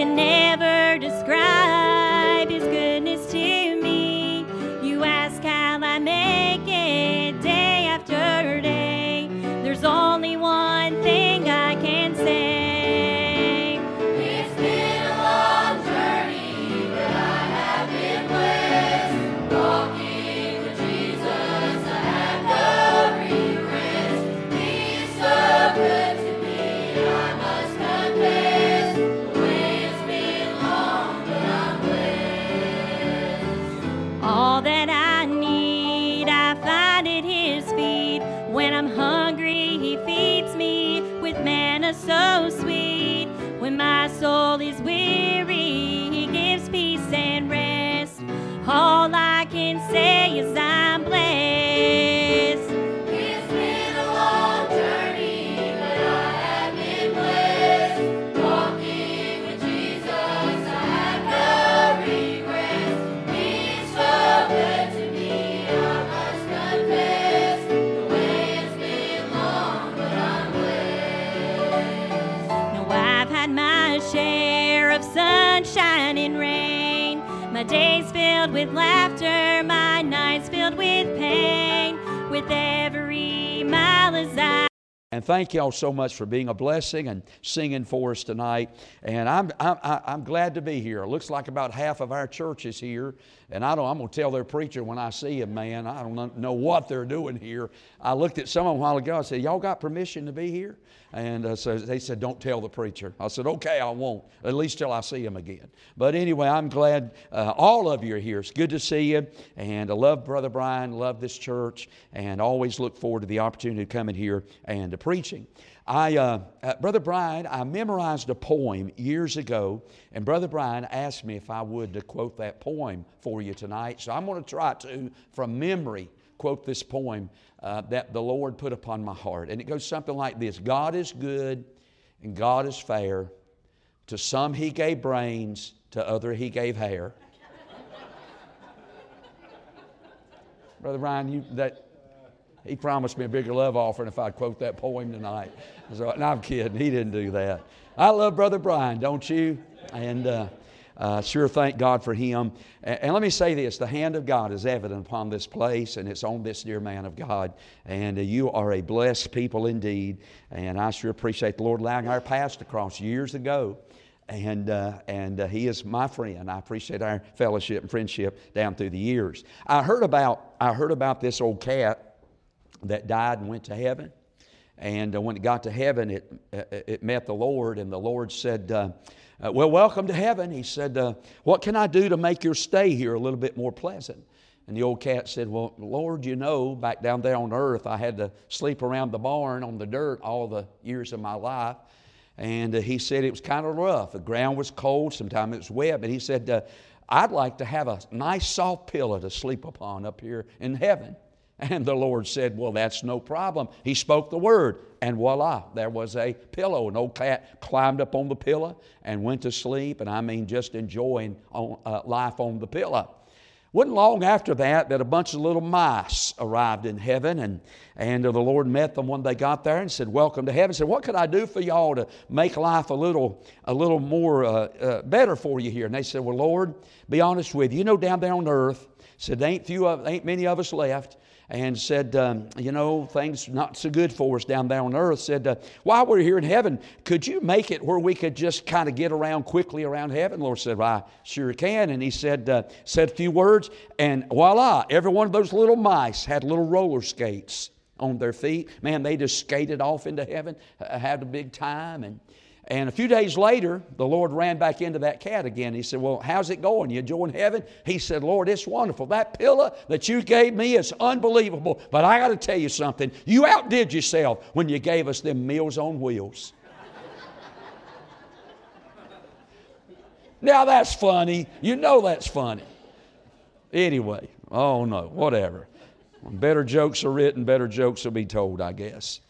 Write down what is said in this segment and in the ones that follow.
can never Thank y'all so much for being a blessing and singing for us tonight. And I'm, I'm, I'm glad to be here. It looks like about half of our church is here. And I don't, I'm going to tell their preacher when I see him, man, I don't know what they're doing here. I looked at some of a while ago. I said, Y'all got permission to be here? And uh, so they said, Don't tell the preacher. I said, Okay, I won't, at least till I see him again. But anyway, I'm glad uh, all of you are here. It's good to see you. And I love Brother Brian, love this church, and always look forward to the opportunity to come in here and to preaching. I, uh, uh, Brother Brian, I memorized a poem years ago, and Brother Brian asked me if I would to quote that poem for you tonight. So I'm going to try to, from memory, quote this poem uh, that the Lord put upon my heart. And it goes something like this God is good and God is fair. To some he gave brains, to other he gave hair. Brother Brian, you that he promised me a bigger love offering if I'd quote that poem tonight. So, no, I'm kidding. He didn't do that. I love Brother Brian, don't you? And uh, uh, sure thank God for him. And, and let me say this the hand of God is evident upon this place, and it's on this dear man of God. And uh, you are a blessed people indeed. And I sure appreciate the Lord allowing our paths to cross years ago and uh, and uh, he is my friend. I appreciate our fellowship and friendship down through the years. I heard about I heard about this old cat that died and went to heaven, and uh, when it got to heaven, it uh, it met the Lord, and the Lord said. Uh, uh, well, welcome to heaven. He said, uh, What can I do to make your stay here a little bit more pleasant? And the old cat said, Well, Lord, you know, back down there on earth, I had to sleep around the barn on the dirt all the years of my life. And uh, he said it was kind of rough. The ground was cold, sometimes it was wet, but he said, I'd like to have a nice soft pillow to sleep upon up here in heaven. And the Lord said, Well, that's no problem. He spoke the word, and voila, there was a pillow. An old cat climbed up on the pillow and went to sleep, and I mean, just enjoying on, uh, life on the pillow. Wasn't long after that that a bunch of little mice arrived in heaven, and, and the Lord met them when they got there and said, Welcome to heaven. Said, What could I do for y'all to make life a little, a little more uh, uh, better for you here? And they said, Well, Lord, be honest with you. You know, down there on earth, said, Ain't, few of, ain't many of us left and said, um, you know, things not so good for us down there on earth. Said, uh, while we're here in heaven, could you make it where we could just kind of get around quickly around heaven? The Lord said, well, I sure can. And he said, uh, said a few words, and voila, every one of those little mice had little roller skates on their feet. Man, they just skated off into heaven, uh, had a big time, and and a few days later, the Lord ran back into that cat again. He said, Well, how's it going? You enjoying heaven? He said, Lord, it's wonderful. That pillow that you gave me is unbelievable. But I got to tell you something. You outdid yourself when you gave us them meals on wheels. now that's funny. You know that's funny. Anyway, oh no, whatever. When better jokes are written, better jokes will be told, I guess.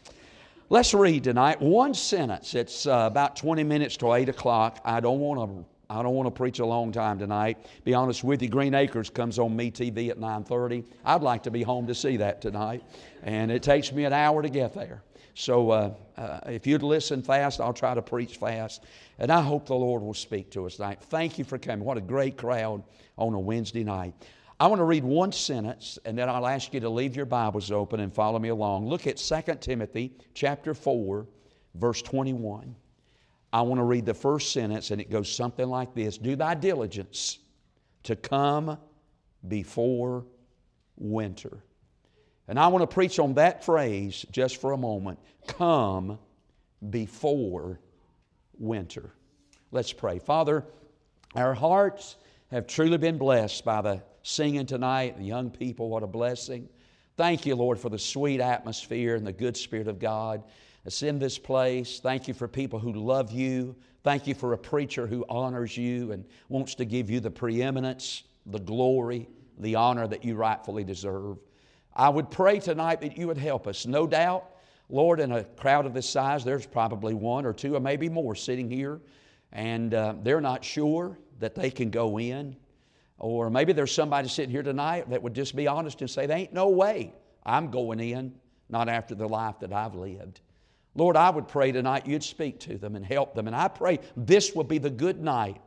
Let's read tonight one sentence. It's uh, about 20 minutes to 8 o'clock. I don't want to. I don't want to preach a long time tonight. Be honest with you, Green Acres comes on Me TV at 9:30. I'd like to be home to see that tonight, and it takes me an hour to get there. So uh, uh, if you'd listen fast, I'll try to preach fast. And I hope the Lord will speak to us tonight. Thank you for coming. What a great crowd on a Wednesday night. I want to read one sentence, and then I'll ask you to leave your Bibles open and follow me along. Look at 2 Timothy chapter 4, verse 21. I want to read the first sentence, and it goes something like this Do thy diligence to come before winter. And I want to preach on that phrase just for a moment come before winter. Let's pray. Father, our hearts have truly been blessed by the singing tonight, the young people, what a blessing. Thank you, Lord, for the sweet atmosphere and the good Spirit of God that's in this place. Thank you for people who love you. Thank you for a preacher who honors you and wants to give you the preeminence, the glory, the honor that you rightfully deserve. I would pray tonight that you would help us. No doubt, Lord, in a crowd of this size, there's probably one or two or maybe more sitting here, and uh, they're not sure that they can go in. Or maybe there's somebody sitting here tonight that would just be honest and say, There ain't no way I'm going in, not after the life that I've lived. Lord, I would pray tonight you'd speak to them and help them. And I pray this will be the good night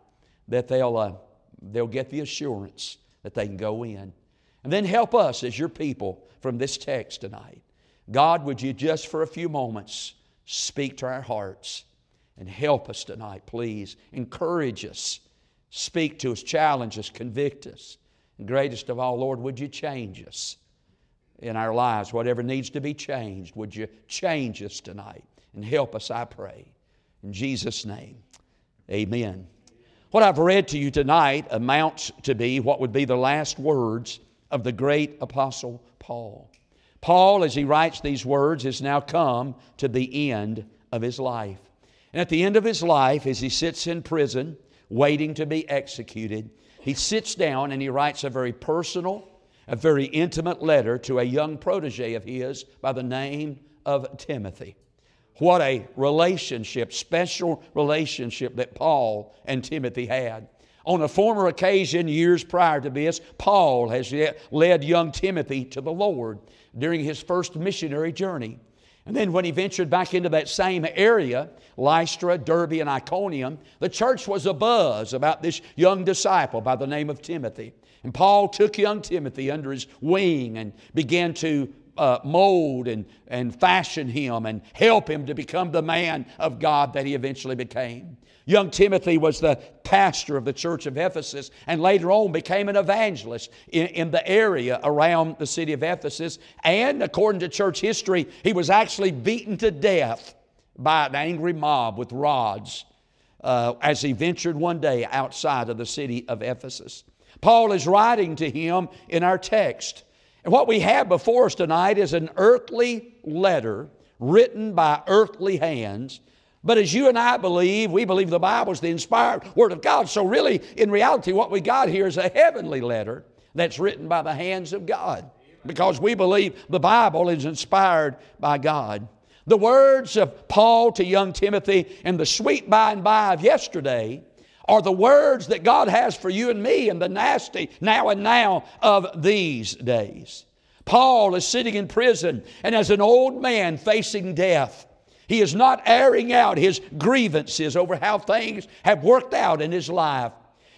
that they'll, uh, they'll get the assurance that they can go in. And then help us as your people from this text tonight. God, would you just for a few moments speak to our hearts and help us tonight, please? Encourage us, speak to us, challenge us, convict us. And greatest of all, Lord, would you change us? in our lives, whatever needs to be changed, would you change us tonight and help us, I pray. In Jesus' name, amen. What I've read to you tonight amounts to be what would be the last words of the great apostle Paul. Paul, as he writes these words, has now come to the end of his life. And at the end of his life, as he sits in prison waiting to be executed, he sits down and he writes a very personal, a very intimate letter to a young protege of his by the name of Timothy. What a relationship, special relationship that Paul and Timothy had. On a former occasion, years prior to this, Paul has led young Timothy to the Lord during his first missionary journey. And then when he ventured back into that same area, Lystra, Derbe, and Iconium, the church was abuzz about this young disciple by the name of Timothy. And Paul took young Timothy under his wing and began to uh, mold and, and fashion him and help him to become the man of God that he eventually became. Young Timothy was the pastor of the church of Ephesus and later on became an evangelist in, in, the area around the city of Ephesus. And according to church history, he was actually beaten to death by an angry mob with rods uh, as he ventured one day outside of the city of Ephesus. Paul is writing to him in our text. And what we have before us tonight is an earthly letter written by earthly hands. But as you and I believe, we believe the Bible is the inspired Word of God. So, really, in reality, what we got here is a heavenly letter that's written by the hands of God. Because we believe the Bible is inspired by God. The words of Paul to young Timothy and the sweet by and by of yesterday are the words that God has for you and me in the nasty now and now of these days. Paul is sitting in prison, and as an old man facing death, he is not airing out his grievances over how things have worked out in his life.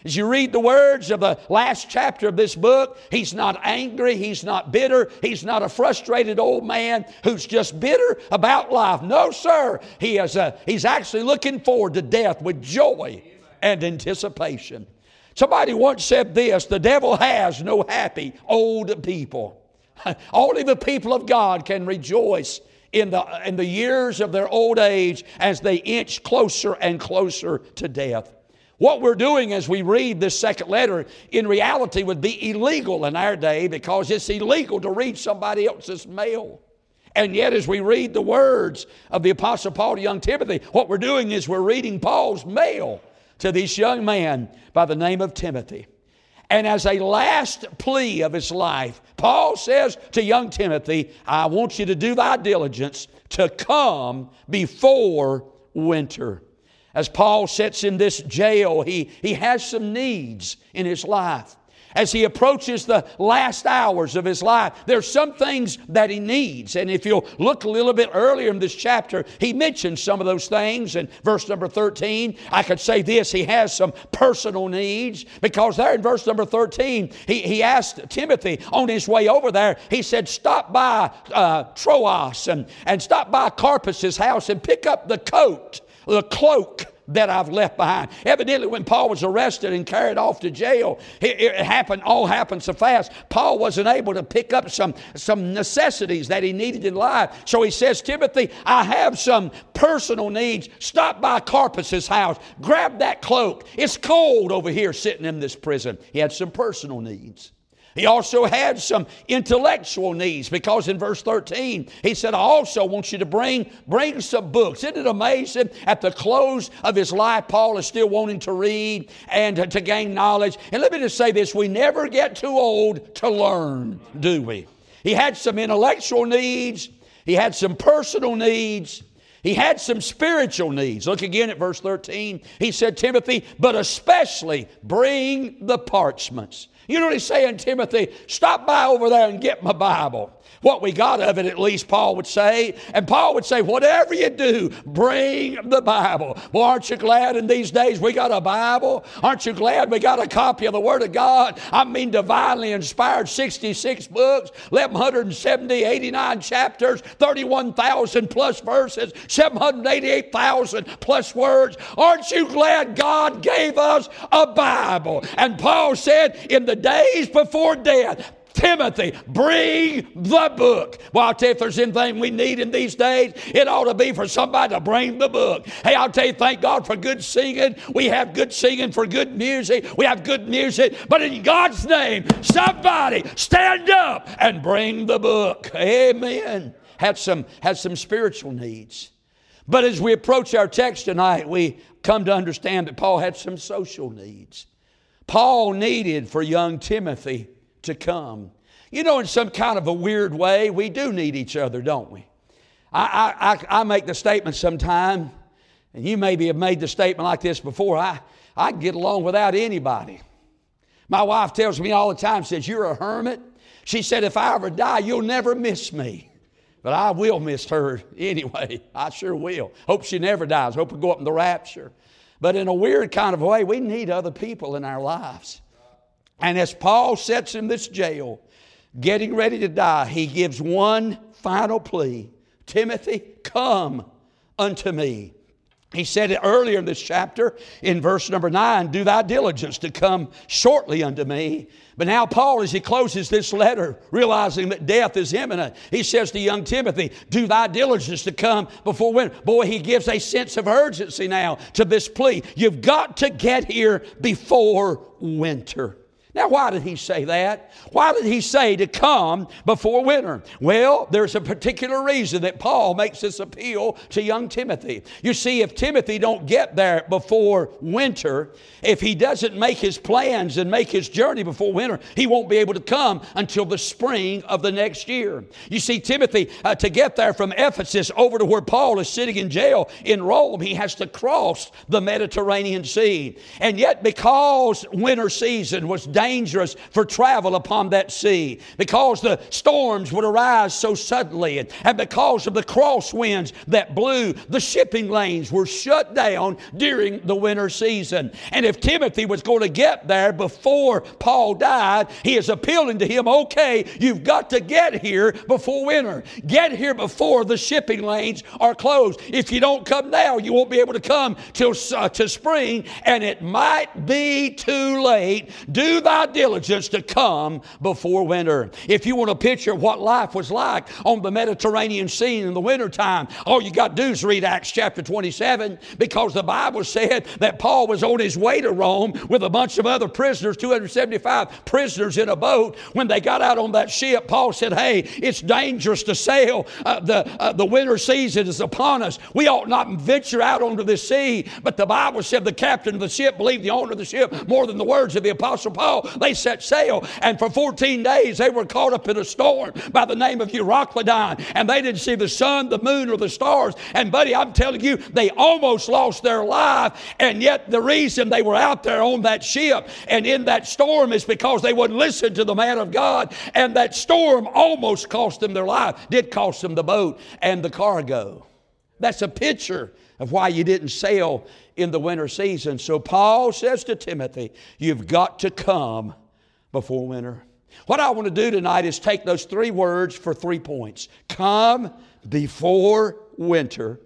As you read the words of the last chapter of this book, he's not angry, he's not bitter, he's not a frustrated old man who's just bitter about life. No, sir. He is a, he's actually looking forward to death with joy and anticipation. Somebody once said this the devil has no happy old people. Only the people of God can rejoice in the, in the years of their old age as they inch closer and closer to death. What we're doing as we read this second letter in reality would be illegal in our day because it's illegal to read somebody else's mail. And yet, as we read the words of the Apostle Paul to young Timothy, what we're doing is we're reading Paul's mail to this young man by the name of Timothy. And as a last plea of his life, Paul says to young Timothy, I want you to do thy diligence to come before winter. As Paul sits in this jail, he, he has some needs in his life. As he approaches the last hours of his life, there's some things that he needs. And if you'll look a little bit earlier in this chapter, he mentions some of those things. In verse number 13, I could say this he has some personal needs because there in verse number 13, he, he asked Timothy on his way over there, he said, Stop by uh, Troas and, and stop by Carpus's house and pick up the coat, the cloak that I've left behind. Evidently, when Paul was arrested and carried off to jail, it, it, happened, all happened so fast. Paul wasn't able to pick up some, some necessities that he needed in life. So he says, Timothy, I have some personal needs. Stop by Carpus's house. Grab that cloak. It's cold over here sitting in this prison. He had some personal needs. He also had some intellectual needs because in verse 13 he said, I also want you to bring, bring some books. Isn't it amazing? At the close of his life, Paul is still wanting to read and to, to gain knowledge. And let me just say this we never get too old to learn, do we? He had some intellectual needs, he had some personal needs. He had some spiritual needs. Look again at verse 13. He said, Timothy, but especially bring the parchments you know what he's saying, Timothy? Stop by over there and get my Bible. What we got of it, at least, Paul would say. And Paul would say, whatever you do, bring the Bible. Well, aren't you glad in these days we got a Bible? Aren't you glad we got a copy of the Word of God? I mean, divinely inspired 66 books, 1,170, 89 chapters, 31,000 plus verses, 788,000 plus words. Aren't you glad God gave us a Bible? And Paul said, in the days before death, Timothy, bring the book. Well, I'll tell you, if there's anything we need in these days, it ought to be for somebody to bring the book. Hey, I'll tell you, thank God for good singing. We have good singing for good music. We have good music. But in God's name, somebody stand up and bring the book. Amen. Had some, had some spiritual needs. But as we approach our text tonight, we come to understand that Paul had some social needs. Paul needed for young Timothy to come. You know, in some kind of a weird way, we do need each other, don't we? I, I, I make the statement sometime, and you maybe have made the statement like this before I, I get along without anybody. My wife tells me all the time, says, You're a hermit. She said, If I ever die, you'll never miss me. But I will miss her anyway. I sure will. Hope she never dies. Hope we go up in the rapture. But in a weird kind of way, we need other people in our lives. And as Paul sits in this jail, getting ready to die, he gives one final plea Timothy, come unto me. He said it earlier in this chapter in verse number nine do thy diligence to come shortly unto me. But now, Paul, as he closes this letter, realizing that death is imminent, he says to young Timothy, Do thy diligence to come before winter. Boy, he gives a sense of urgency now to this plea. You've got to get here before winter. Now, why did he say that? Why did he say to come before winter? Well, there's a particular reason that Paul makes this appeal to young Timothy. You see, if Timothy don't get there before winter, if he doesn't make his plans and make his journey before winter, he won't be able to come until the spring of the next year. You see, Timothy, uh, to get there from Ephesus over to where Paul is sitting in jail in Rome, he has to cross the Mediterranean Sea. And yet, because winter season was dangerous, dangerous for travel upon that sea because the storms would arise so suddenly and, because of the crosswinds that blew, the shipping lanes were shut down during the winter season. And if Timothy was going to get there before Paul died, he is appealing to him, okay, you've got to get here before winter. Get here before the shipping lanes are closed. If you don't come now, you won't be able to come till uh, to spring, and it might be too late. Do thy diligence to come before winter. If you want to picture what life was like on the Mediterranean Sea in the wintertime, all you got to do is read Acts chapter 27 because the Bible said that Paul was on his way to Rome with a bunch of other prisoners, 275 prisoners in a boat. When they got out on that ship, Paul said, Hey, it's dangerous to sail. Uh, the, uh, the winter season is upon us. We ought not venture out onto the sea. But the Bible said the captain of the ship believed the owner of the ship more than the words of the Apostle Paul. They set sail. And for 14 days, they were caught up in a storm by the name of Euroclydon. And they didn't see the sun, the moon, or the stars. And, buddy, I'm telling you, they almost lost their life. And yet, the reason they were out there on that ship and in that storm is because they wouldn't listen to the man of God. And that storm almost cost them their life, did cost them the boat and the cargo. That's a picture of why you didn't sail in the winter season. So Paul says to Timothy, You've got to come before winter. What I want to do tonight is take those three words for three points come before winter.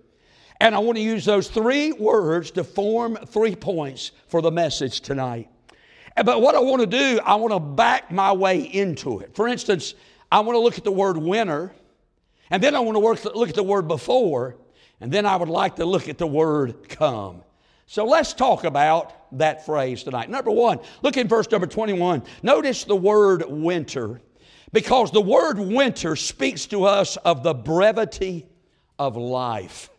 And I want to use those three words to form three points for the message tonight. But what I want to do, I want to back my way into it. For instance, I want to look at the word winter, and then I want to work, look at the word before, and then I would like to look at the word come. So let's talk about that phrase tonight. Number one, look in verse number 21. Notice the word winter, because the word winter speaks to us of the brevity of life.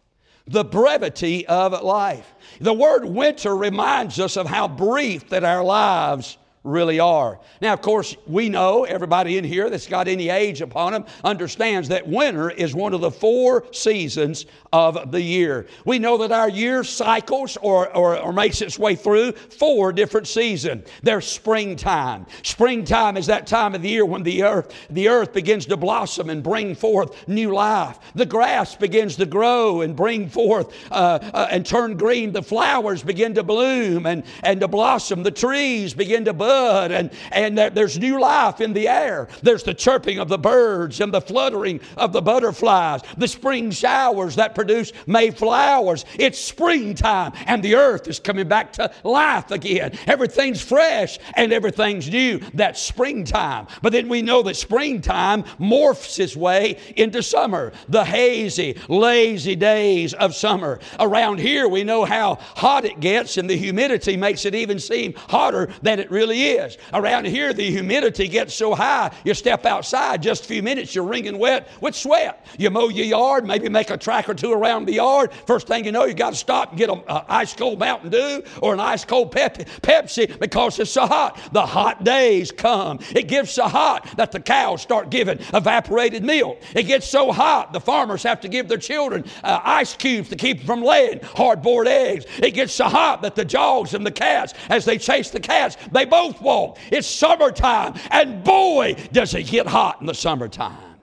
The brevity of life. The word winter reminds us of how brief that our lives really are. Now, of course, we know, everybody in here that's got any age upon them understands that winter is one of the four seasons of the year. We know that our year cycles or, or, or makes its way through four different seasons. There's springtime. Springtime is that time of the year when the earth, the earth begins to blossom and bring forth new life. The grass begins to grow and bring forth uh, uh, and turn green. The flowers begin to bloom and, and to blossom. The trees begin to bud and, and there's new life in the air. There's the chirping of the birds and the fluttering of the butterflies, the spring showers that produce May flowers. It's springtime and the earth is coming back to life again. Everything's fresh and everything's new. That's springtime. But then we know that springtime morphs its way into summer, the hazy, lazy days of summer. Around here, we know how hot it gets, and the humidity makes it even seem hotter than it really is. Around here, the humidity gets so high, you step outside just a few minutes, you're wringing wet with sweat. You mow your yard, maybe make a track or two around the yard. First thing you know, you got to stop and get an ice cold Mountain Dew or an ice cold Pepsi because it's so hot. The hot days come. It gets so hot that the cows start giving evaporated milk. It gets so hot the farmers have to give their children uh, ice cubes to keep them from laying hard-boiled eggs. It gets so hot that the dogs and the cats, as they chase the cats, they both walk. It's summertime, and boy, does it get hot in the summertime.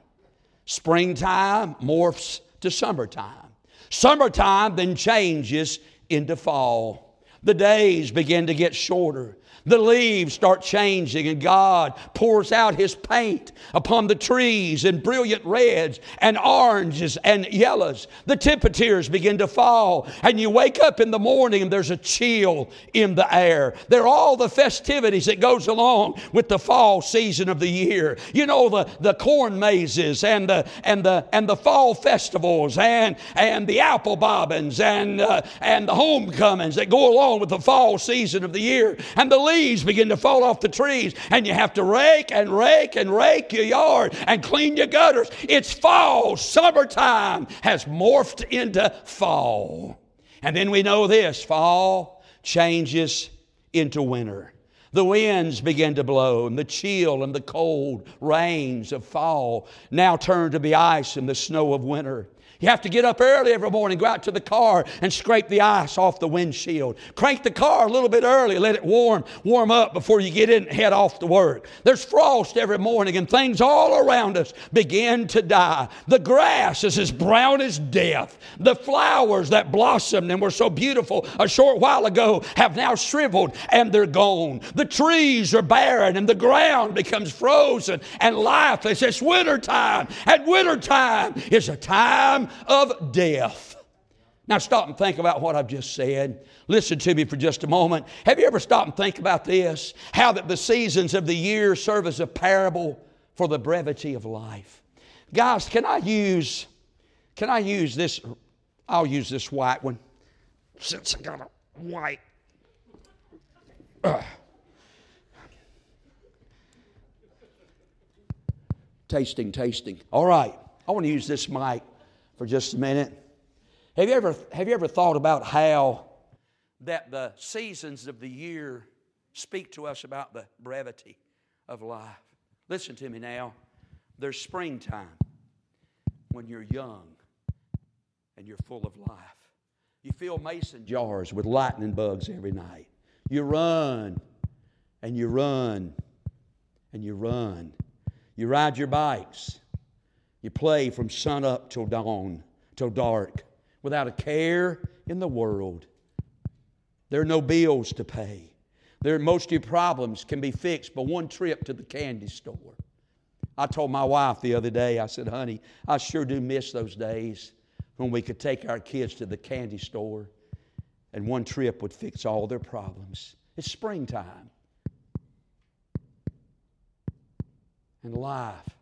Springtime morphs to summertime. Summertime then changes into fall. The days begin to get shorter. The leaves start changing, and God pours out His paint upon the trees in brilliant reds and oranges and yellows. The temperatures begin to fall, and you wake up in the morning and there's a chill in the air. There are all the festivities that goes along with the fall season of the year. You know the, the corn mazes and the and the and the fall festivals and and the apple bobbins and uh, and the homecomings that go along with the fall season of the year and the leaves leaves begin to fall off the trees, and you have to rake and rake and rake your yard and clean your gutters. It's fall. Summertime has morphed into fall. And then we know this fall changes into winter. The winds begin to blow, and the chill and the cold rains of fall now turn to be ice and the snow of winter. You have to get up early every morning, go out to the car and scrape the ice off the windshield. Crank the car a little bit early, let it warm, warm up before you get in and head off to work. There's frost every morning and things all around us begin to die. The grass is as brown as death. The flowers that blossomed and were so beautiful a short while ago have now shriveled and they're gone. The trees are barren and the ground becomes frozen and lifeless. It's wintertime, and wintertime is a time of death. Now, stop and think about what I've just said. Listen to me for just a moment. Have you ever stopped and think about this? How that the seasons of the year serve as a parable for the brevity of life. Guys, can I use, can I use this? I'll use this white one since I got a white. Uh. Tasting, tasting. All right. I want to use this mic for just a minute. Have you ever, have you ever thought about how that the seasons of the year speak to us about the brevity of life. Listen to me now. There's springtime when you're young and you're full of life. You fill mason jars with lightning bugs every night. You run and you run and you run. You ride your bikes. You play from sun up till dawn, till dark, without a care in the world. There are no bills to pay. There, most of your problems can be fixed by one trip to the candy store. I told my wife the other day, I said, honey, I sure do miss those days when we could take our kids to the candy store and one trip would fix all their problems. It's springtime. And life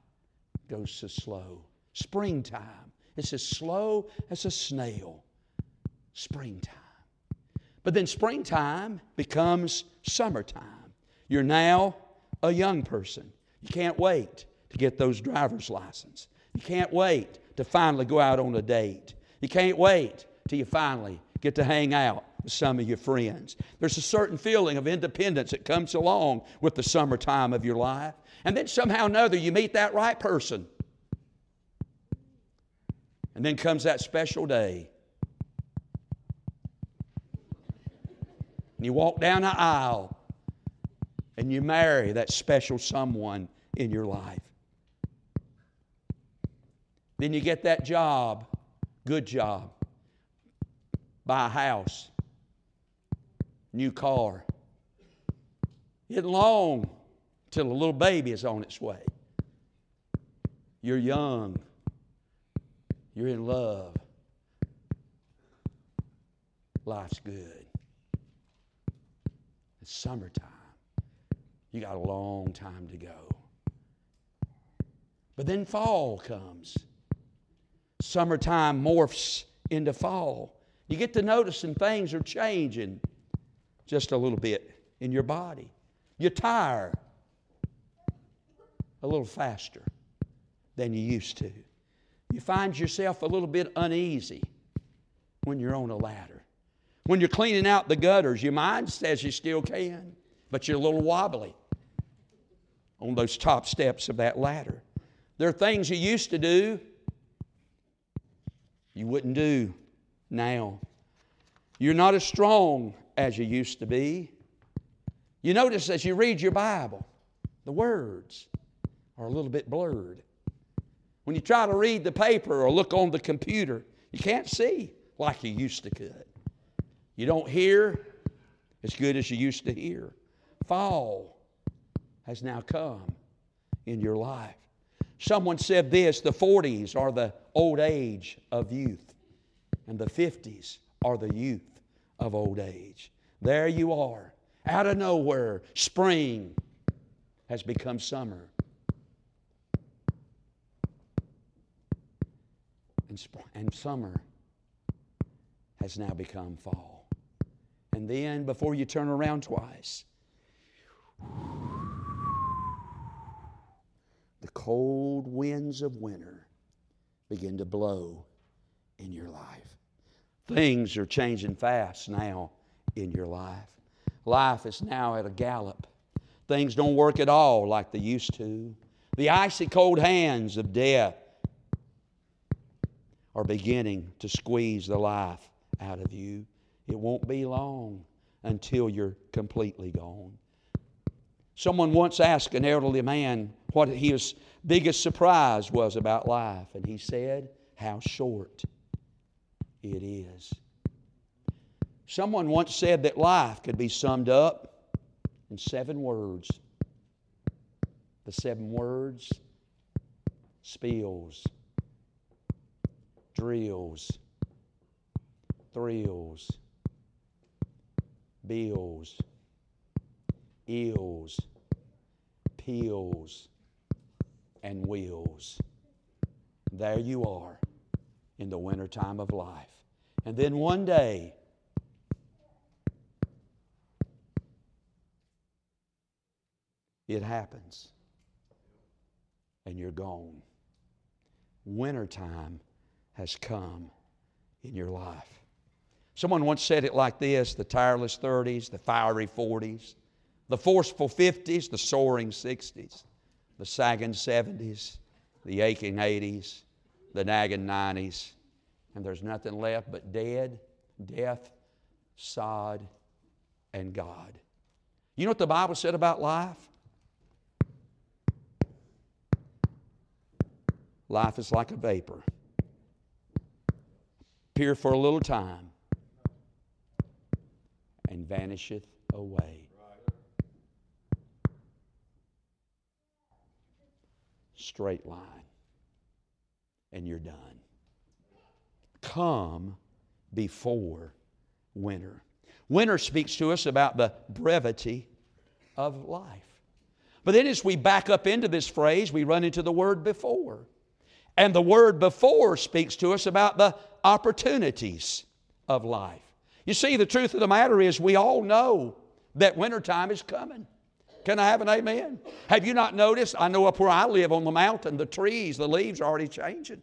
goes so slow. Springtime. It's as slow as a snail. Springtime. But then springtime becomes summertime. You're now a young person. You can't wait to get those driver's license. You can't wait to finally go out on a date. You can't wait till you finally get to hang out with some of your friends. There's a certain feeling of independence that comes along with the summertime of your life. And then somehow or another you meet that right person. And then comes that special day. And you walk down the aisle and you marry that special someone in your life. Then you get that job, good job, buy a house, new car. It long till a little baby is on its way. You're young. You're in love. Life's good. It's summertime. You got a long time to go. But then fall comes. Summertime morphs into fall. You get to noticing things are changing just a little bit in your body. You tire a little faster than you used to. You find yourself a little bit uneasy when you're on a ladder. When you're cleaning out the gutters, your mind says you still can, but you're a little wobbly on those top steps of that ladder. There are things you used to do you wouldn't do now. You're not as strong as you used to be. You notice as you read your Bible, the words are a little bit blurred. When you try to read the paper or look on the computer, you can't see like you used to could. You don't hear as good as you used to hear. Fall has now come in your life. Someone said this the 40s are the old age of youth, and the 50s are the youth of old age. There you are, out of nowhere, spring has become summer. And, sp- and summer has now become fall. And then, before you turn around twice, the cold winds of winter begin to blow in your life. Things are changing fast now in your life. Life is now at a gallop. Things don't work at all like they used to. The icy cold hands of death are beginning to squeeze the life out of you. It won't be long until you're completely gone. Someone once asked an elderly man what his biggest surprise was about life, and he said, How short it is. Someone once said that life could be summed up in seven words. The seven words spills, drills, thrills, bills, ills, pills, and wheels. There you are in the wintertime of life. And then one day, it happens and you're gone. Wintertime has come in your life. Someone once said it like this the tireless 30s, the fiery 40s, the forceful 50s, the soaring 60s, the sagging 70s, the aching 80s, the nagging 90s, and there's nothing left but dead, death, sod, and God. You know what the Bible said about life? Life is like a vapor. Appear for a little time and vanisheth away. Straight line. And you're done. Come before winter. Winter speaks to us about the brevity of life. But then as we back up into this phrase, we run into the word before. And the word before speaks to us about the opportunities of life. You see, the truth of the matter is, we all know that wintertime is coming. Can I have an amen? Have you not noticed? I know up where I live on the mountain, the trees, the leaves are already changing.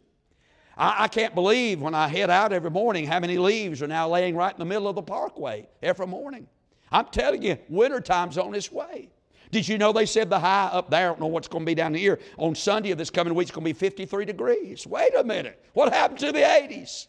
I, I, can't believe when I head out every morning how many leaves are now laying right in the middle of the parkway every morning. I'm telling you, wintertime's on its way. Did you know they said the high up there, I don't know what's going to be down here, on Sunday of this coming week, it's going to be 53 degrees. Wait a minute. What happened to the 80s?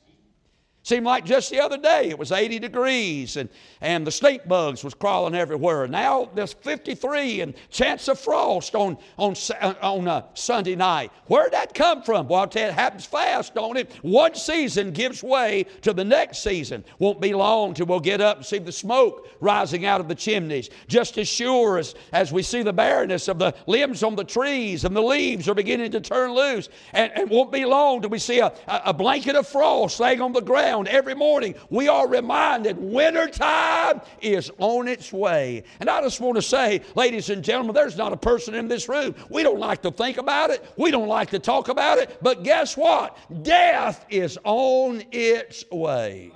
Seemed like just the other day it was 80 degrees and, and the stink bugs was crawling everywhere. Now there's 53 and chance of frost on, on, uh, on a Sunday night. Where'd that come from? Well, I'll tell you, it happens fast, don't it? One season gives way to the next season. Won't be long till we'll get up and see the smoke rising out of the chimneys. Just as sure as, as we see the barrenness of the limbs on the trees and the leaves are beginning to turn loose. And, and won't be long till we see a, a blanket of frost laying on the ground every morning, we are reminded wintertime is on its way. And I just want to say, ladies and gentlemen, there's not a person in this room. We don't like to think about it, we don't like to talk about it, but guess what? Death is on its way.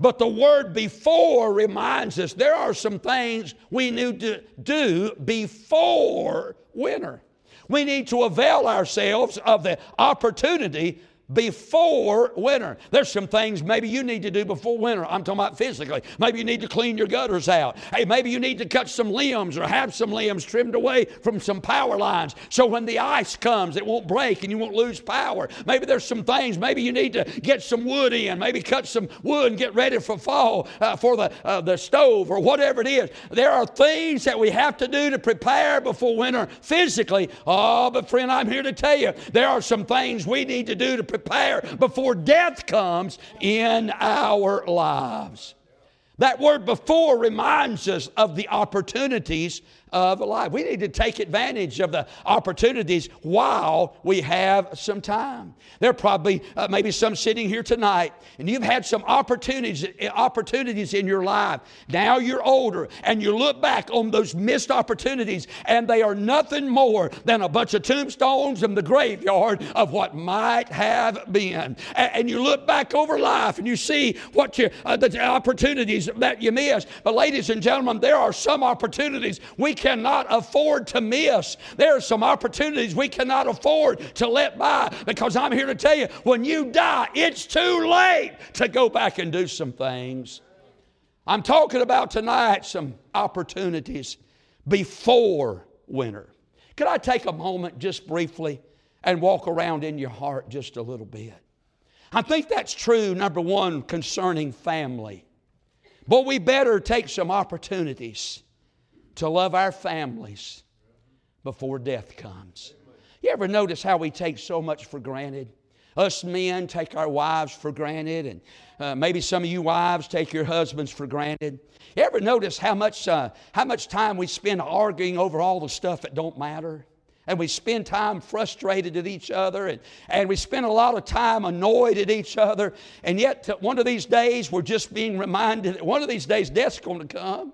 But the word before reminds us there are some things we need to do before winter. We need to avail ourselves of the opportunity before winter. There's some things maybe you need to do before winter. I'm talking about physically. Maybe you need to clean your gutters out. Hey, maybe you need to cut some limbs or have some limbs trimmed away from some power lines so when the ice comes, it won't break and you won't lose power. Maybe there's some things, maybe you need to get some wood in, maybe cut some wood and get ready for fall uh, for the, uh, the stove or whatever it is. There are things that we have to do to prepare before winter physically. Oh, but friend, I'm here to tell you there are some things we need to do to prepare prepare before death comes in our lives. That word before reminds us of the opportunities of life. We need to take advantage of the opportunities while we have some time. There are probably uh, maybe some sitting here tonight, and you've had some opportunities opportunities in your life. Now you're older, and you look back on those missed opportunities, and they are nothing more than a bunch of tombstones in the graveyard of what might have been. And, and you look back over life, and you see what you uh, the opportunities that you missed. But ladies and gentlemen, there are some opportunities we cannot afford to miss. There are some opportunities we cannot afford to let by because I'm here to tell you when you die, it's too late to go back and do some things. I'm talking about tonight some opportunities before winter. Could I take a moment just briefly and walk around in your heart just a little bit? I think that's true, number one, concerning family. But we better take some opportunities to love our families before death comes. You ever notice how we take so much for granted? Us men take our wives for granted, and uh, maybe some of you wives take your husbands for granted. You ever notice how much, uh, how much time we spend arguing over all the stuff that don't matter? and we spend time frustrated at each other and, and we spend a lot of time annoyed at each other and yet one of these days we're just being reminded that one of these days death's going to come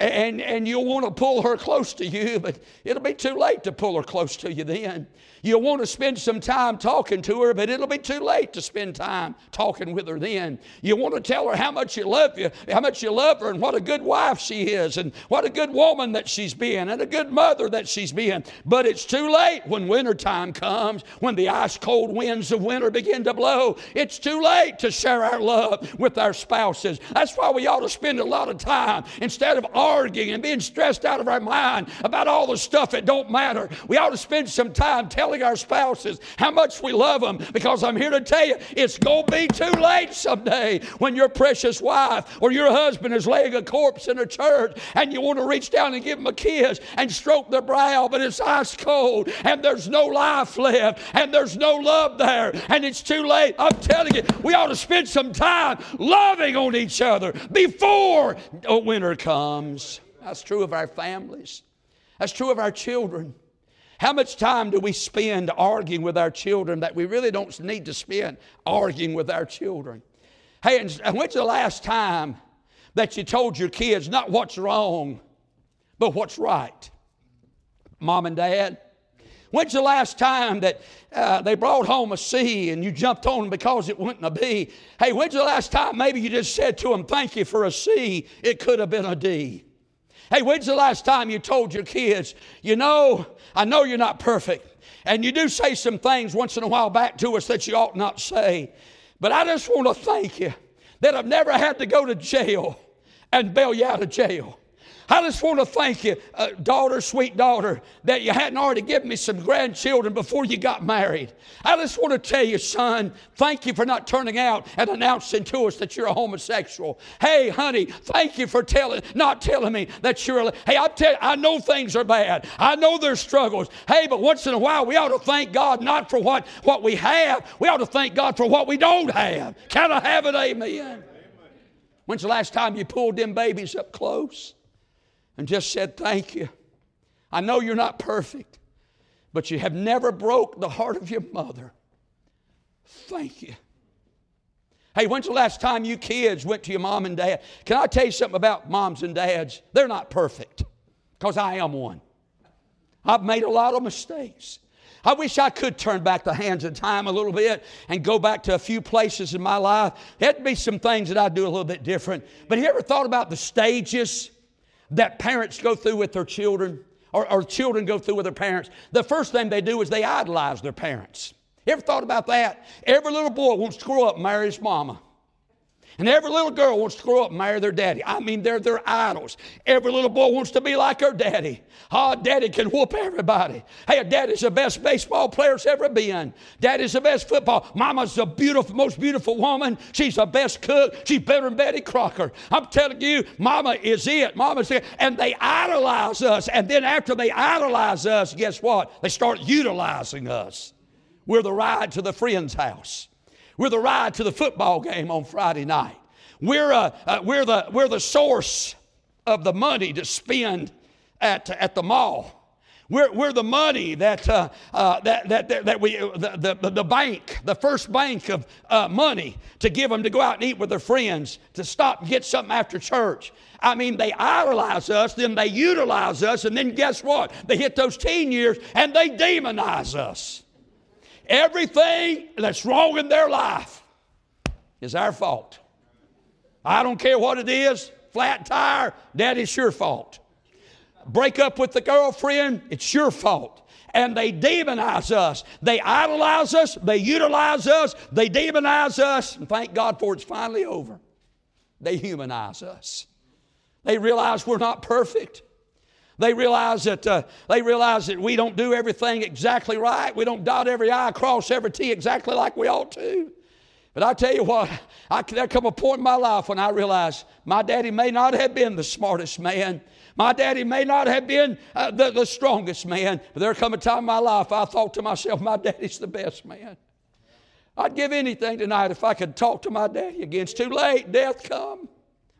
and, and you'll want to pull her close to you, but it'll be too late to pull her close to you then. You'll want to spend some time talking to her, but it'll be too late to spend time talking with her then. You want to tell her how much you love you, how much you love her, and what a good wife she is, and what a good woman that she's been, and a good mother that she's been. But it's too late when wintertime comes, when the ice cold winds of winter begin to blow. It's too late to share our love with our spouses. That's why we ought to spend a lot of time instead of arguing and being stressed out of our mind about all the stuff that don't matter. We ought to spend some time telling our spouses how much we love them because I'm here to tell you it's going to be too late someday when your precious wife or your husband is laying a corpse in a church and you want to reach down and give them a kiss and stroke their brow, but it's ice cold and there's no life left and there's no love there and it's too late. I'm telling you, we ought to spend some time loving on each other before winter comes. That's true of our families. That's true of our children. How much time do we spend arguing with our children that we really don't need to spend arguing with our children? Hey, and when's the last time that you told your kids not what's wrong, but what's right? Mom and dad? When's the last time that uh, they brought home a C and you jumped on them because it wasn't a B? Hey, when's the last time maybe you just said to them, Thank you for a C? It could have been a D. Hey, when's the last time you told your kids, You know, I know you're not perfect, and you do say some things once in a while back to us that you ought not say, but I just want to thank you that I've never had to go to jail and bail you out of jail. I just want to thank you, uh, daughter, sweet daughter, that you hadn't already given me some grandchildren before you got married. I just want to tell you, son, thank you for not turning out and announcing to us that you're a homosexual. Hey, honey, thank you for telling, not telling me that you're. A, hey, I tell, I know things are bad. I know there's struggles. Hey, but once in a while we ought to thank God not for what what we have. We ought to thank God for what we don't have. Can I have it? Amen. When's the last time you pulled them babies up close? And just said, Thank you. I know you're not perfect, but you have never broke the heart of your mother. Thank you. Hey, when's the last time you kids went to your mom and dad? Can I tell you something about moms and dads? They're not perfect, because I am one. I've made a lot of mistakes. I wish I could turn back the hands of time a little bit and go back to a few places in my life. There'd be some things that I'd do a little bit different. But have you ever thought about the stages that parents go through with their children, or, or children go through with their parents, the first thing they do is they idolize their parents. Ever thought about that? Every little boy wants to grow up and marry his mama. And every little girl wants to grow up and marry their daddy. I mean, they're their idols. Every little boy wants to be like her daddy. Oh, daddy can whoop everybody. Hey, daddy's the best baseball player's ever been. Daddy's the best football. Mama's the beautiful, most beautiful woman. She's the best cook. She's better than Betty Crocker. I'm telling you, mama is it. Mama's it. And they idolize us. And then after they idolize us, guess what? They start utilizing us. We're the ride to the friend's house. We're the ride to the football game on Friday night. We're, uh, uh, we're, the, we're the source of the money to spend at, at the mall. We're, we're the money that, uh, uh, that, that, that, that, we, the, the, the bank, the first bank of uh, money to give them to go out and eat with their friends, to stop and get something after church. I mean, they idolize us, then they utilize us, and then guess what? They hit those teen years and they demonize us. Everything that's wrong in their life is our fault. I don't care what it is flat tire, daddy's your fault. Break up with the girlfriend, it's your fault. And they demonize us. They idolize us. They utilize us. They demonize us. And thank God for it's finally over. They humanize us. They realize we're not perfect. They realize that uh, they realize that we don't do everything exactly right. We don't dot every I, cross every T exactly like we ought to. But I tell you what, I, there come a point in my life when I realized my daddy may not have been the smartest man. My daddy may not have been uh, the, the strongest man. But there come a time in my life I thought to myself, my daddy's the best man. I'd give anything tonight if I could talk to my daddy again. It's too late. Death come.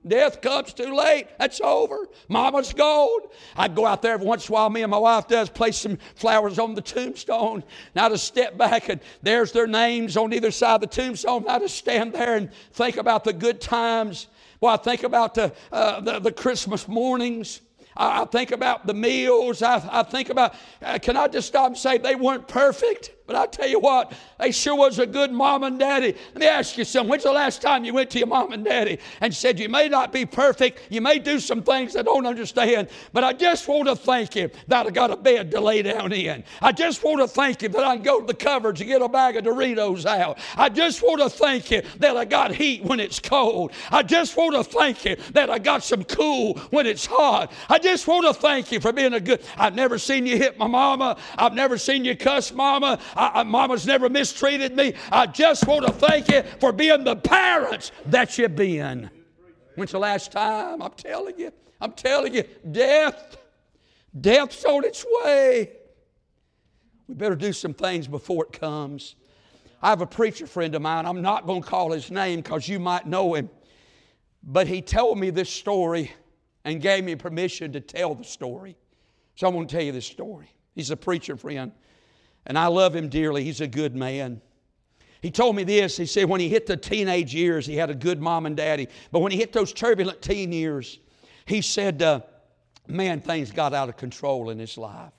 Death comes too late. That's over. Mama's gone. I'd go out there every once in a while, me and my wife does, place some flowers on the tombstone. Now to step back and there's their names on either side of the tombstone. Now to stand there and think about the good times. Well, I think about the, uh, the, the, Christmas mornings. I, I, think about the meals. I, I think about, uh, can I just stop and say they weren't perfect? But I tell you what, they sure was a good mom and daddy. Let me ask you something. When's the last time you went to your mom and daddy and said, You may not be perfect, you may do some things I don't understand, but I just want to thank you that I got a bed to lay down in. I just want to thank you that I can go to the cupboard and get a bag of Doritos out. I just want to thank you that I got heat when it's cold. I just want to thank you that I got some cool when it's hot. I just want to thank you for being a good. I've never seen you hit my mama. I've never seen you cuss mama. I, I, mama's never mistreated me. I just want to thank you for being the parents that you've been. When's the last time? I'm telling you. I'm telling you, death, death's on its way. We better do some things before it comes. I have a preacher friend of mine. I'm not going to call his name because you might know him. But he told me this story and gave me permission to tell the story. So I'm going to tell you this story. He's a preacher friend, and I love him dearly. He's a good man. He told me this. He said when he hit the teenage years, he had a good mom and daddy. But when he hit those turbulent teen years, he said, uh, man, things got out of control in his life.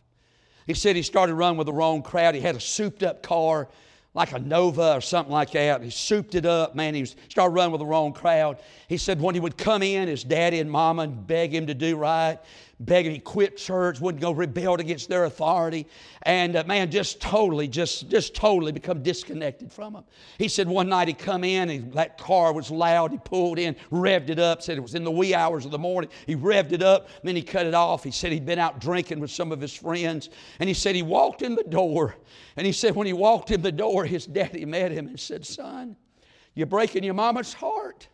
He said he started running with the wrong crowd. He had a souped up car like a Nova or something like that. He souped it up, man. He started running with the wrong crowd. He said when he would come in, his daddy and mama and beg him to do right, beg He quit church, wouldn't go rebelled against their authority, and uh, man, just totally, just just totally become disconnected from them. He said one night he come in and that car was loud. He pulled in, revved it up. Said it was in the wee hours of the morning. He revved it up, then he cut it off. He said he'd been out drinking with some of his friends, and he said he walked in the door and he said, when he walked in the door, his daddy met him and said, Son, you're breaking your mama's heart.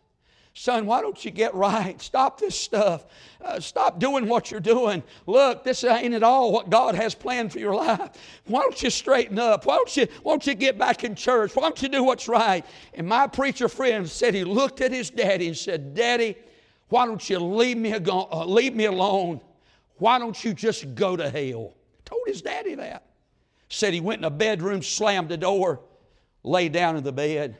Son, why don't you get right? Stop this stuff. Uh, stop doing what you're doing. Look, this ain't at all what God has planned for your life. Why don't you straighten up? Why don't you, why don't you get back in church? Why don't you do what's right? And my preacher friend said he looked at his daddy and said, Daddy, why don't you leave me, ago- uh, leave me alone? Why don't you just go to hell? Told his daddy that. Said he went in a bedroom, slammed the door, lay down in the bed.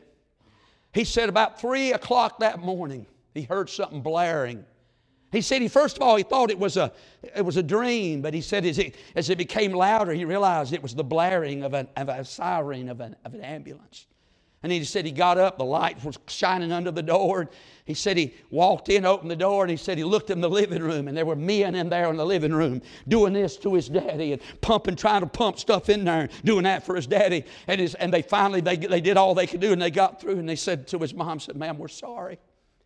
He said about three o'clock that morning, he heard something blaring. He said he first of all he thought it was a it was a dream, but he said as it as it became louder, he realized it was the blaring of, an, of a siren of an, of an ambulance. And he said he got up, the light was shining under the door. He said he walked in, opened the door, and he said he looked in the living room, and there were men in there in the living room doing this to his daddy and pumping, trying to pump stuff in there, doing that for his daddy. And, his, and they finally, they, they did all they could do, and they got through, and they said to his mom, said, ma'am, we're sorry.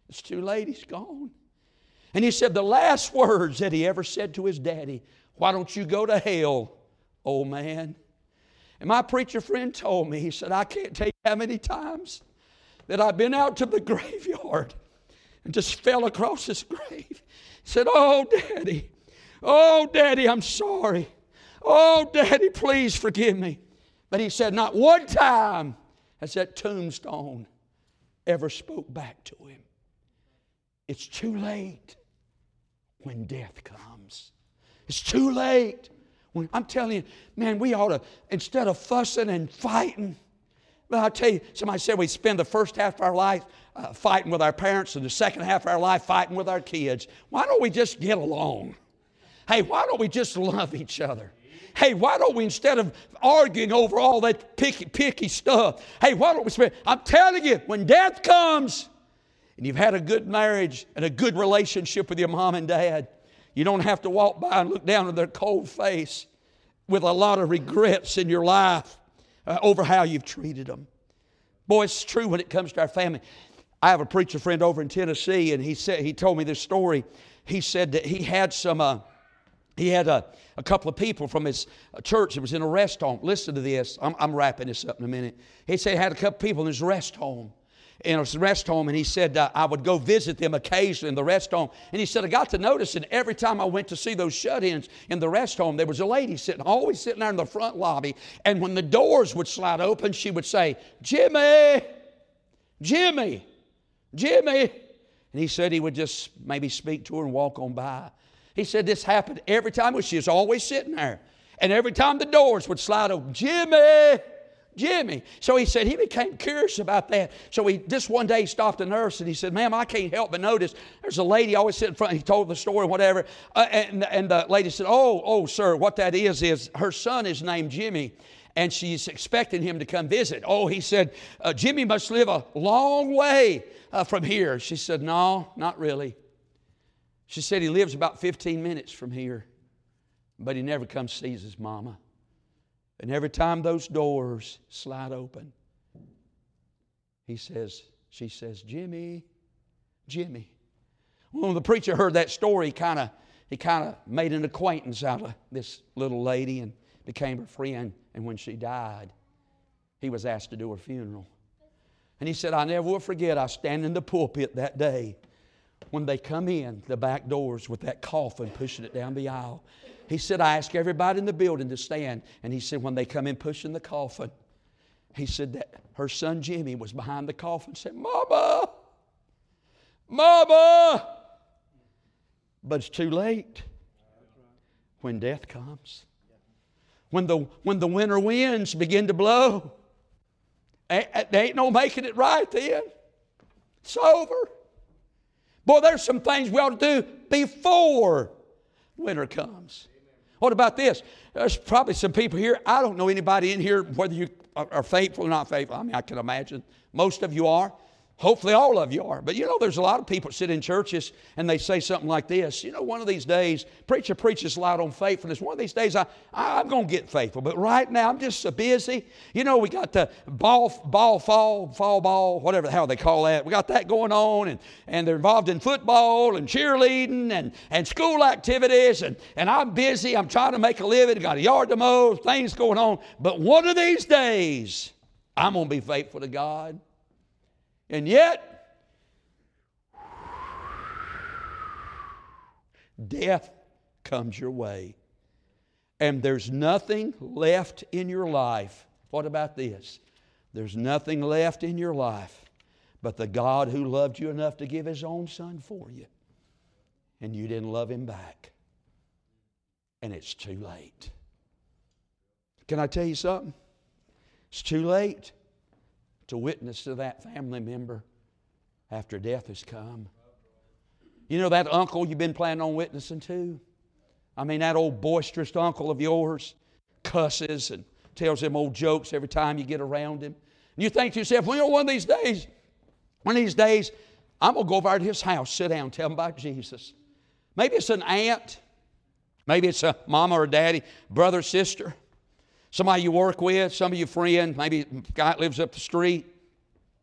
It's too late, he's gone. And he said the last words that he ever said to his daddy, why don't you go to hell, old man? And my preacher friend told me, he said, I can't tell you how many times that I've been out to the graveyard and just fell across this grave. He said, Oh, Daddy, oh, Daddy, I'm sorry. Oh, Daddy, please forgive me. But he said, Not one time has that tombstone ever spoke back to him. It's too late when death comes. It's too late I'm telling you, man, we ought to, instead of fussing and fighting, well, I'll tell you, somebody said we spend the first half of our life uh, fighting with our parents and the second half of our life fighting with our kids. Why don't we just get along? Hey, why don't we just love each other? Hey, why don't we, instead of arguing over all that picky, picky stuff, hey, why don't we spend, I'm telling you, when death comes and you've had a good marriage and a good relationship with your mom and dad, you don't have to walk by and look down at their cold face with a lot of regrets in your life uh, over how you've treated them. Boy, it's true when it comes to our family. I have a preacher friend over in Tennessee, and he said he told me this story. He said that he had some. Uh, he had a, a couple of people from his uh, church that was in a rest home. Listen to this. I'm, I'm wrapping this up in a minute. He said he had a couple of people in his rest home in a rest home, and he said uh, I would go visit them occasionally in the rest home. And he said I got to notice, and every time I went to see those shut-ins in the rest home, there was a lady sitting, always sitting there in the front lobby. And when the doors would slide open, she would say, "Jimmy, Jimmy, Jimmy," and he said he would just maybe speak to her and walk on by. He said this happened every time. She was always sitting there, and every time the doors would slide open, Jimmy. Jimmy. So he said he became curious about that. So he just one day stopped a nurse and he said, Ma'am, I can't help but notice there's a lady always sitting in front. He told the story, whatever. Uh, and, and the lady said, Oh, oh, sir, what that is, is her son is named Jimmy. and she's expecting him to come visit. Oh, he said, uh, Jimmy must live a long way uh, from here. She said, No, not really. She said, He lives about 15 minutes from here, but he never comes sees his mama. And every time those doors slide open, he says, She says, Jimmy, Jimmy. When the preacher heard that story, he kind of he kind of made an acquaintance out of this little lady and became her friend. And when she died, he was asked to do her funeral. And he said, I never will forget, I stand in the pulpit that day when they come in the back doors with that coffin pushing it down the aisle. He said, I ask everybody in the building to stand. And he said, when they come in pushing the coffin, he said that her son Jimmy was behind the coffin and said, Mama, Mama. But it's too late when death comes. When the, when the winter winds begin to blow, they ain't no making it right then. It's over. Boy, there's some things we ought to do before winter comes. What about this? There's probably some people here. I don't know anybody in here, whether you are faithful or not faithful. I mean, I can imagine most of you are. Hopefully, all of you are. But you know, there's a lot of people sit in churches and they say something like this. You know, one of these days, preacher preaches loud on faithfulness. One of these days, I, I, am going to get faithful. But right now, I'm just so busy. You know, we got the ball, ball, fall, fall ball, whatever the hell they call that. We got that going on, and, and they're involved in football and cheerleading and, and school activities. And, and I'm busy. I'm trying to make a living. Got a yard to mow, things going on. But one of these days, I'm going to be faithful to God. And yet, death comes your way. And there's nothing left in your life. What about this? There's nothing left in your life but the God who loved you enough to give his own son for you. And you didn't love him back. And it's too late. Can I tell you something? It's too late to witness to that family member after death has come. You know that uncle you've been planning on witnessing to? I mean, that old boisterous uncle of yours cusses and tells them old jokes every time you get around him. And you think to yourself, well, you know, one of these days, one of these days, I'm going to go over to his house, sit down, tell him about Jesus. Maybe it's an aunt. Maybe it's a mama or daddy, brother, sister somebody you work with, some of your friend, maybe guy lives up the street.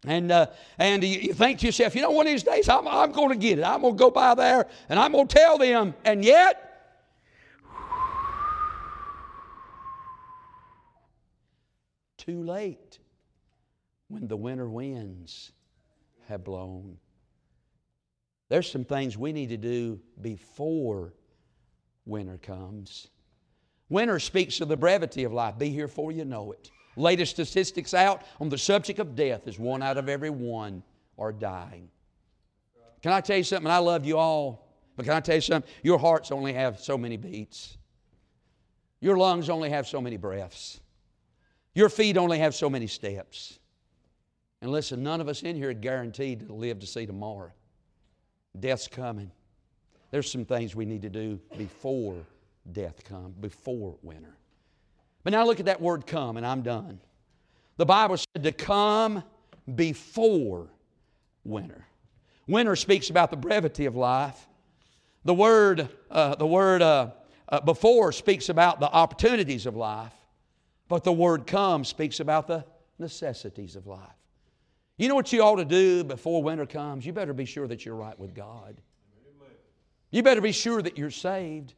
And, uh, and you, you, think to yourself, you know, one of these days I'm, I'm going to get it. I'm going to go by there and I'm going to tell them. And yet, too late when the winter winds have blown. There's some things we need to do before winter comes. Winter speaks of the brevity of life. Be here for you know it. Latest statistics out on the subject of death is one out of every one are dying. Can I tell you something? I love you all, but can I tell you something? Your hearts only have so many beats. Your lungs only have so many breaths. Your feet only have so many steps. And listen, none of us in here are guaranteed to live to see tomorrow. Death's coming. There's some things we need to do before death come, before winter. But now look at that word come, and I'm done. The Bible said to come before winter. Winter speaks about the brevity of life. The word, uh, the word uh, uh, before speaks about the opportunities of life, but the word come speaks about the necessities of life. You know what you ought to do before winter comes? You better be sure that you're right with God. You better be sure that you're saved.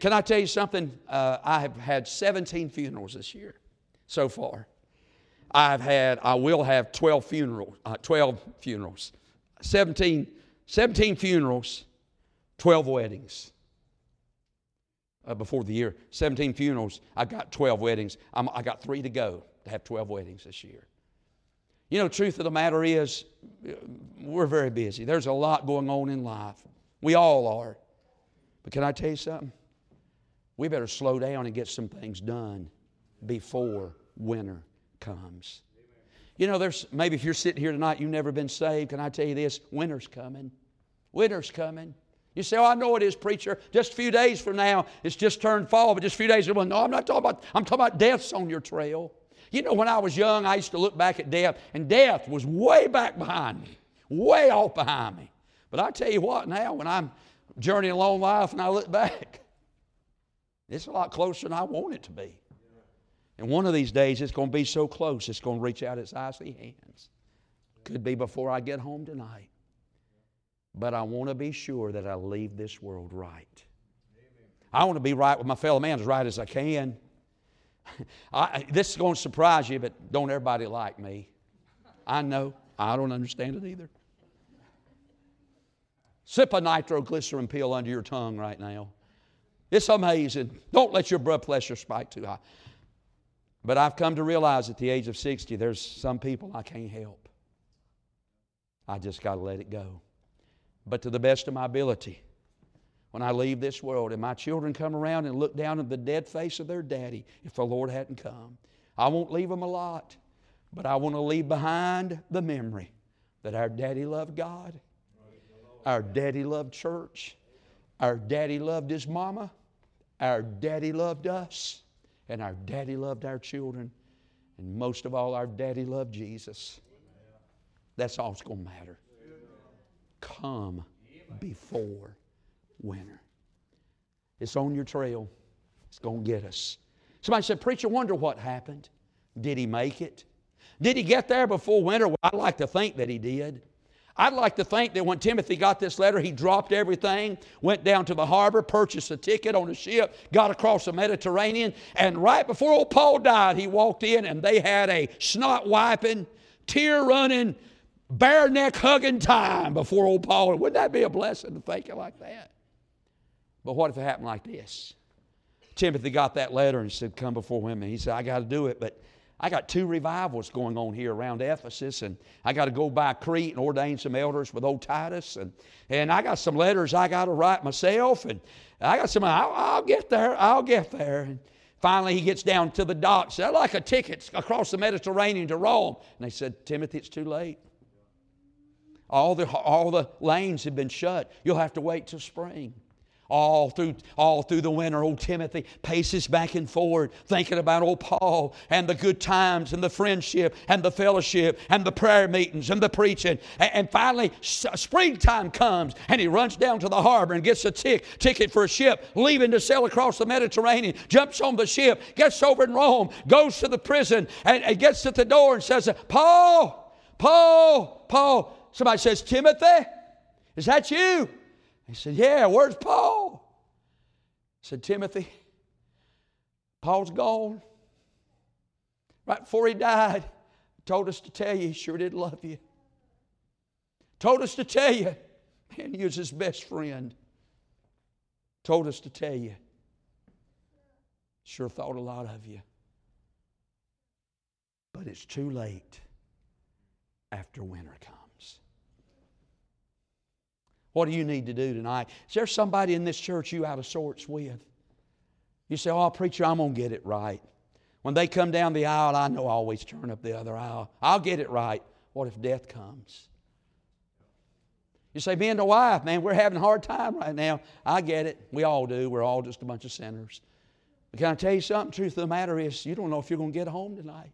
Can I tell you something? Uh, I have had 17 funerals this year so far. I've had, I will have 12 funerals, uh, 12 funerals, 17, 17 funerals, 12 weddings. Uh, before the year, 17 funerals, I've got 12 weddings. I'm, I got three to go to have 12 weddings this year. You know, truth of the matter is, we're very busy. There's a lot going on in life. We all are. But can I tell you something? We better slow down and get some things done before winter comes. You know, there's maybe if you're sitting here tonight, you've never been saved. Can I tell you this? Winter's coming. Winter's coming. You say, oh, I know it is, preacher. Just a few days from now, it's just turned fall, but just a few days. Well, no, I'm not talking about, I'm talking about death's on your trail. You know, when I was young, I used to look back at death, and death was way back behind me, way off behind me. But I tell you what, now, when I'm journeying along life and I look back, it's a lot closer than I want it to be. And one of these days, it's going to be so close, it's going to reach out its icy hands. Could be before I get home tonight. But I want to be sure that I leave this world right. I want to be right with my fellow man as right as I can. I, this is going to surprise you, but don't everybody like me. I know. I don't understand it either. Sip a nitroglycerin pill under your tongue right now. It's amazing. Don't let your blood pressure spike too high. But I've come to realize at the age of 60, there's some people I can't help. I just got to let it go. But to the best of my ability, when I leave this world and my children come around and look down at the dead face of their daddy, if the Lord hadn't come, I won't leave them a lot, but I want to leave behind the memory that our daddy loved God, our daddy loved church, our daddy loved his mama, our daddy loved us, and our daddy loved our children, and most of all, our daddy loved Jesus. That's all that's going to matter. Come before winter. It's on your trail. It's going to get us. Somebody said, Preacher, wonder what happened. Did he make it? Did he get there before winter? Well, I'd like to think that he did. I'd like to think that when Timothy got this letter, he dropped everything, went down to the harbor, purchased a ticket on a ship, got across the Mediterranean, and right before old Paul died, he walked in and they had a snot wiping, tear running, bare neck hugging time before old Paul. Wouldn't that be a blessing to think it like that? But what if it happened like this? Timothy got that letter and said, Come before women. He said, I got to do it, but I got two revivals going on here around Ephesus, and I got to go by Crete and ordain some elders with old Titus, and, and I got some letters I got to write myself, and I got some, I'll, I'll get there, I'll get there. And finally, he gets down to the docks. They're like a ticket across the Mediterranean to Rome. And they said, Timothy, it's too late. All the, all the lanes have been shut. You'll have to wait till spring. All through, all through the winter, old Timothy paces back and forward, thinking about old Paul and the good times and the friendship and the fellowship and the prayer meetings and the preaching. And, and finally, s- springtime comes and he runs down to the harbor and gets a tick, ticket for a ship leaving to sail across the Mediterranean, jumps on the ship, gets over in Rome, goes to the prison, and, and gets at the door and says, Paul, Paul, Paul. Somebody says, Timothy, is that you? He said, Yeah, where's Paul? Said, Timothy, Paul's gone. Right before he died, told us to tell you he sure did love you. Told us to tell you, man, he was his best friend. Told us to tell you, sure thought a lot of you. But it's too late after winter comes. What do you need to do tonight? Is there somebody in this church you out of sorts with? You say, Oh, preacher, I'm going to get it right. When they come down the aisle, I know I always turn up the other aisle. I'll get it right. What if death comes? You say, and the wife, man, we're having a hard time right now. I get it. We all do. We're all just a bunch of sinners. But can I tell you something? Truth of the matter is, you don't know if you're going to get home tonight.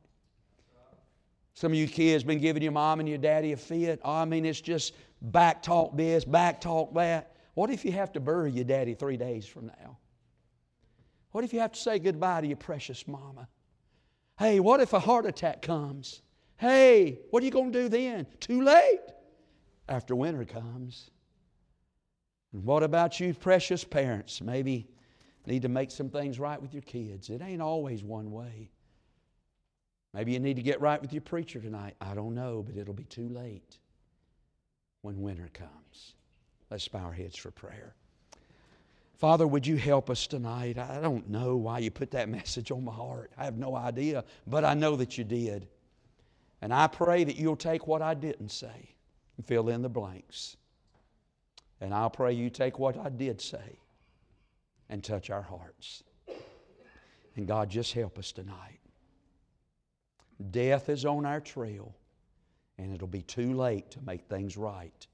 Some of you kids been giving your mom and your daddy a fit. Oh, I mean, it's just back talk this, back talk that. What if you have to bury your daddy three days from now? What if you have to say goodbye to your precious mama? Hey, what if a heart attack comes? Hey, what are you going to do then? Too late after winter comes. And what about you, precious parents? Maybe need to make some things right with your kids. It ain't always one way. Maybe you need to get right with your preacher tonight. I don't know, but it'll be too late when winter comes. Let's bow our heads for prayer. Father, would you help us tonight? I don't know why you put that message on my heart. I have no idea, but I know that you did. And I pray that you'll take what I didn't say and fill in the blanks. And I'll pray you take what I did say and touch our hearts. And God, just help us tonight. Death is on our trail, and it'll be too late to make things right.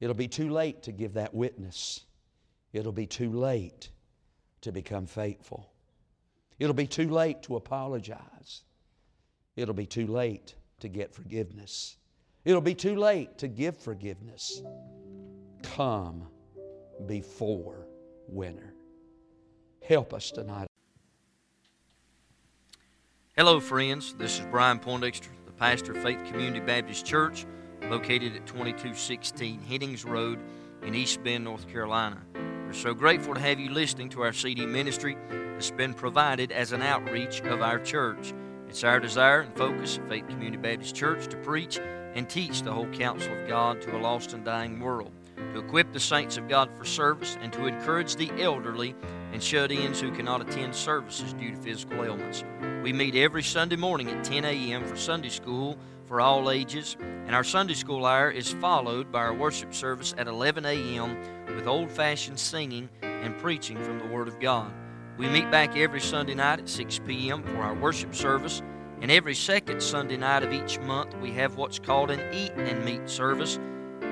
It'll be too late to give that witness. It'll be too late to become faithful. It'll be too late to apologize. It'll be too late to get forgiveness. It'll be too late to give forgiveness. Come before winter. Help us tonight. Hello, friends. This is Brian Poindexter, pastor of Faith Community Baptist Church, located at 2216 Headings Road in East Bend, North Carolina. We're so grateful to have you listening to our CD ministry that's been provided as an outreach of our church. It's our desire and focus at Faith Community Baptist Church to preach and teach the whole counsel of God to a lost and dying world, to equip the saints of God for service, and to encourage the elderly and shut ins who cannot attend services due to physical ailments. We meet every Sunday morning at 10 a.m. for Sunday school for all ages, and our Sunday school hour is followed by our worship service at 11 a.m. with old fashioned singing and preaching from the Word of God. We meet back every Sunday night at 6 p.m. for our worship service, and every second Sunday night of each month we have what's called an Eat and Meet service.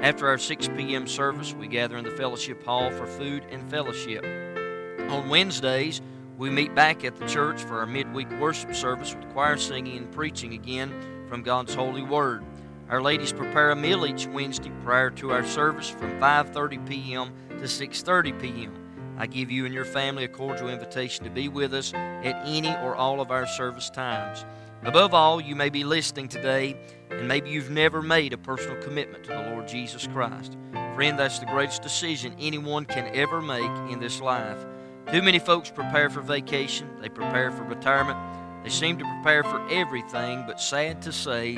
After our 6 p.m. service, we gather in the fellowship hall for food and fellowship. On Wednesdays, we meet back at the church for our midweek worship service with choir singing and preaching again from God's holy word. Our ladies prepare a meal each Wednesday prior to our service from 5:30 p.m. to 6:30 p.m. I give you and your family a cordial invitation to be with us at any or all of our service times. Above all, you may be listening today and maybe you've never made a personal commitment to the Lord Jesus Christ. Friend, that's the greatest decision anyone can ever make in this life. Too many folks prepare for vacation, they prepare for retirement, they seem to prepare for everything, but sad to say,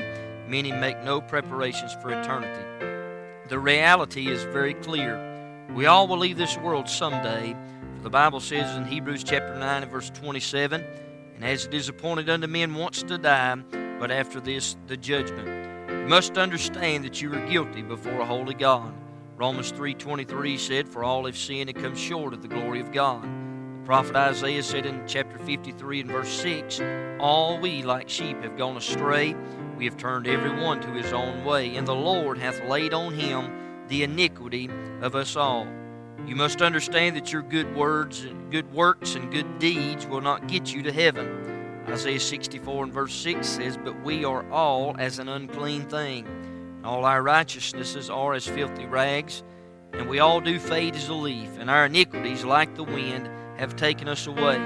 many make no preparations for eternity. The reality is very clear. We all will leave this world someday, for the Bible says in Hebrews chapter 9 and verse 27, and as it is appointed unto men once to die, but after this the judgment. You must understand that you are guilty before a holy God. Romans 3:23 said, "For all have sinned and come short of the glory of God." The prophet Isaiah said in chapter 53 and verse 6, "All we like sheep have gone astray; we have turned every one to his own way, and the Lord hath laid on him the iniquity of us all." You must understand that your good words and good works and good deeds will not get you to heaven. Isaiah 64 and verse 6 says, But we are all as an unclean thing. All our righteousnesses are as filthy rags, and we all do fade as a leaf, and our iniquities, like the wind, have taken us away.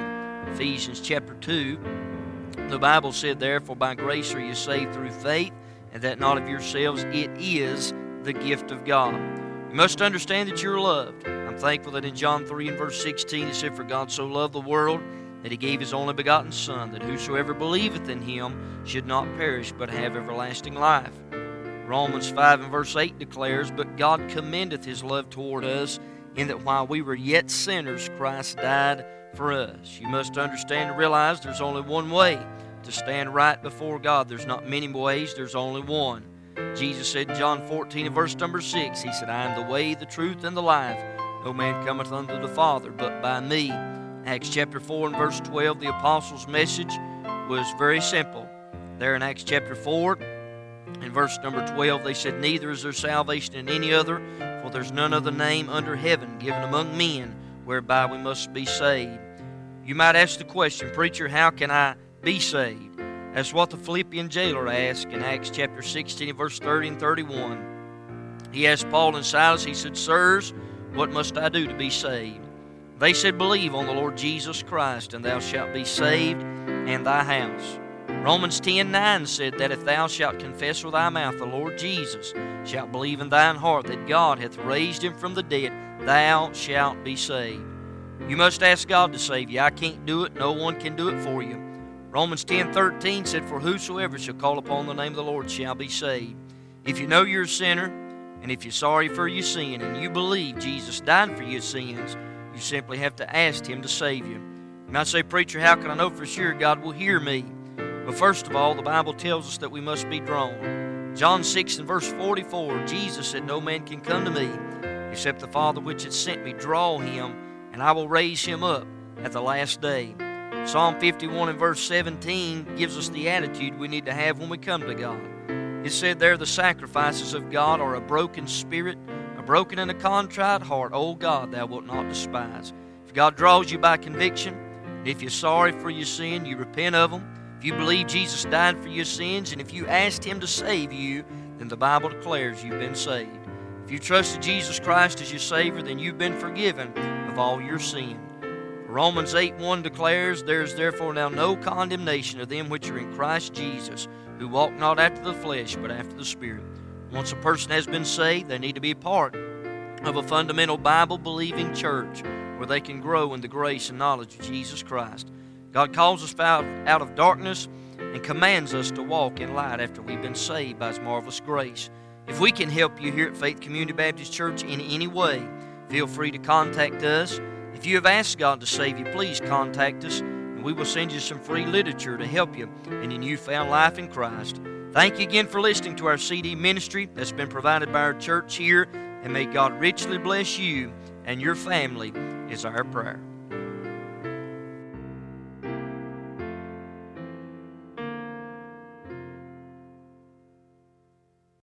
Ephesians chapter 2, the Bible said, Therefore by grace are you saved through faith, and that not of yourselves, it is the gift of God. You must understand that you're loved. I'm thankful that in John 3 and verse 16 it said, For God so loved the world that he gave his only begotten Son, that whosoever believeth in him should not perish, but have everlasting life. Romans 5 and verse 8 declares, But God commendeth his love toward us, in that while we were yet sinners, Christ died for us. You must understand and realize there's only one way to stand right before God. There's not many ways, there's only one. Jesus said in John 14 and verse number 6, He said, I am the way, the truth, and the life. No man cometh unto the Father but by me. Acts chapter 4 and verse 12, the apostles' message was very simple. There in Acts chapter 4, in verse number 12, they said, Neither is there salvation in any other, for there's none other name under heaven given among men whereby we must be saved. You might ask the question, Preacher, how can I be saved? That's what the Philippian jailer asked in Acts chapter 16, verse 30 and 31. He asked Paul and Silas, he said, Sirs, what must I do to be saved? They said, Believe on the Lord Jesus Christ, and thou shalt be saved and thy house. Romans 10 9 said that if thou shalt confess with thy mouth the Lord Jesus, shalt believe in thine heart that God hath raised him from the dead, thou shalt be saved. You must ask God to save you. I can't do it, no one can do it for you. Romans 10 13 said, For whosoever shall call upon the name of the Lord shall be saved. If you know you're a sinner, and if you're sorry for your sin, and you believe Jesus died for your sins, you simply have to ask Him to save you. You might say, Preacher, how can I know for sure God will hear me? But first of all, the Bible tells us that we must be drawn. John 6 and verse 44, Jesus said, No man can come to me except the Father which hath sent me draw him, and I will raise him up at the last day. Psalm 51 and verse 17 gives us the attitude we need to have when we come to God. It said there, the sacrifices of God are a broken spirit, a broken and a contrite heart, O God, thou wilt not despise. If God draws you by conviction, if you're sorry for your sin, you repent of them. If you believe Jesus died for your sins, and if you asked Him to save you, then the Bible declares you've been saved. If you trusted Jesus Christ as your Savior, then you've been forgiven of all your sin. Romans 8 1 declares, There is therefore now no condemnation of them which are in Christ Jesus, who walk not after the flesh, but after the Spirit. Once a person has been saved, they need to be part of a fundamental Bible believing church where they can grow in the grace and knowledge of Jesus Christ. God calls us out of darkness and commands us to walk in light after we've been saved by His marvelous grace. If we can help you here at Faith Community Baptist Church in any way, feel free to contact us. If you have asked God to save you, please contact us, and we will send you some free literature to help you in your newfound life in Christ. Thank you again for listening to our CD ministry that's been provided by our church here, and may God richly bless you and your family, is our prayer.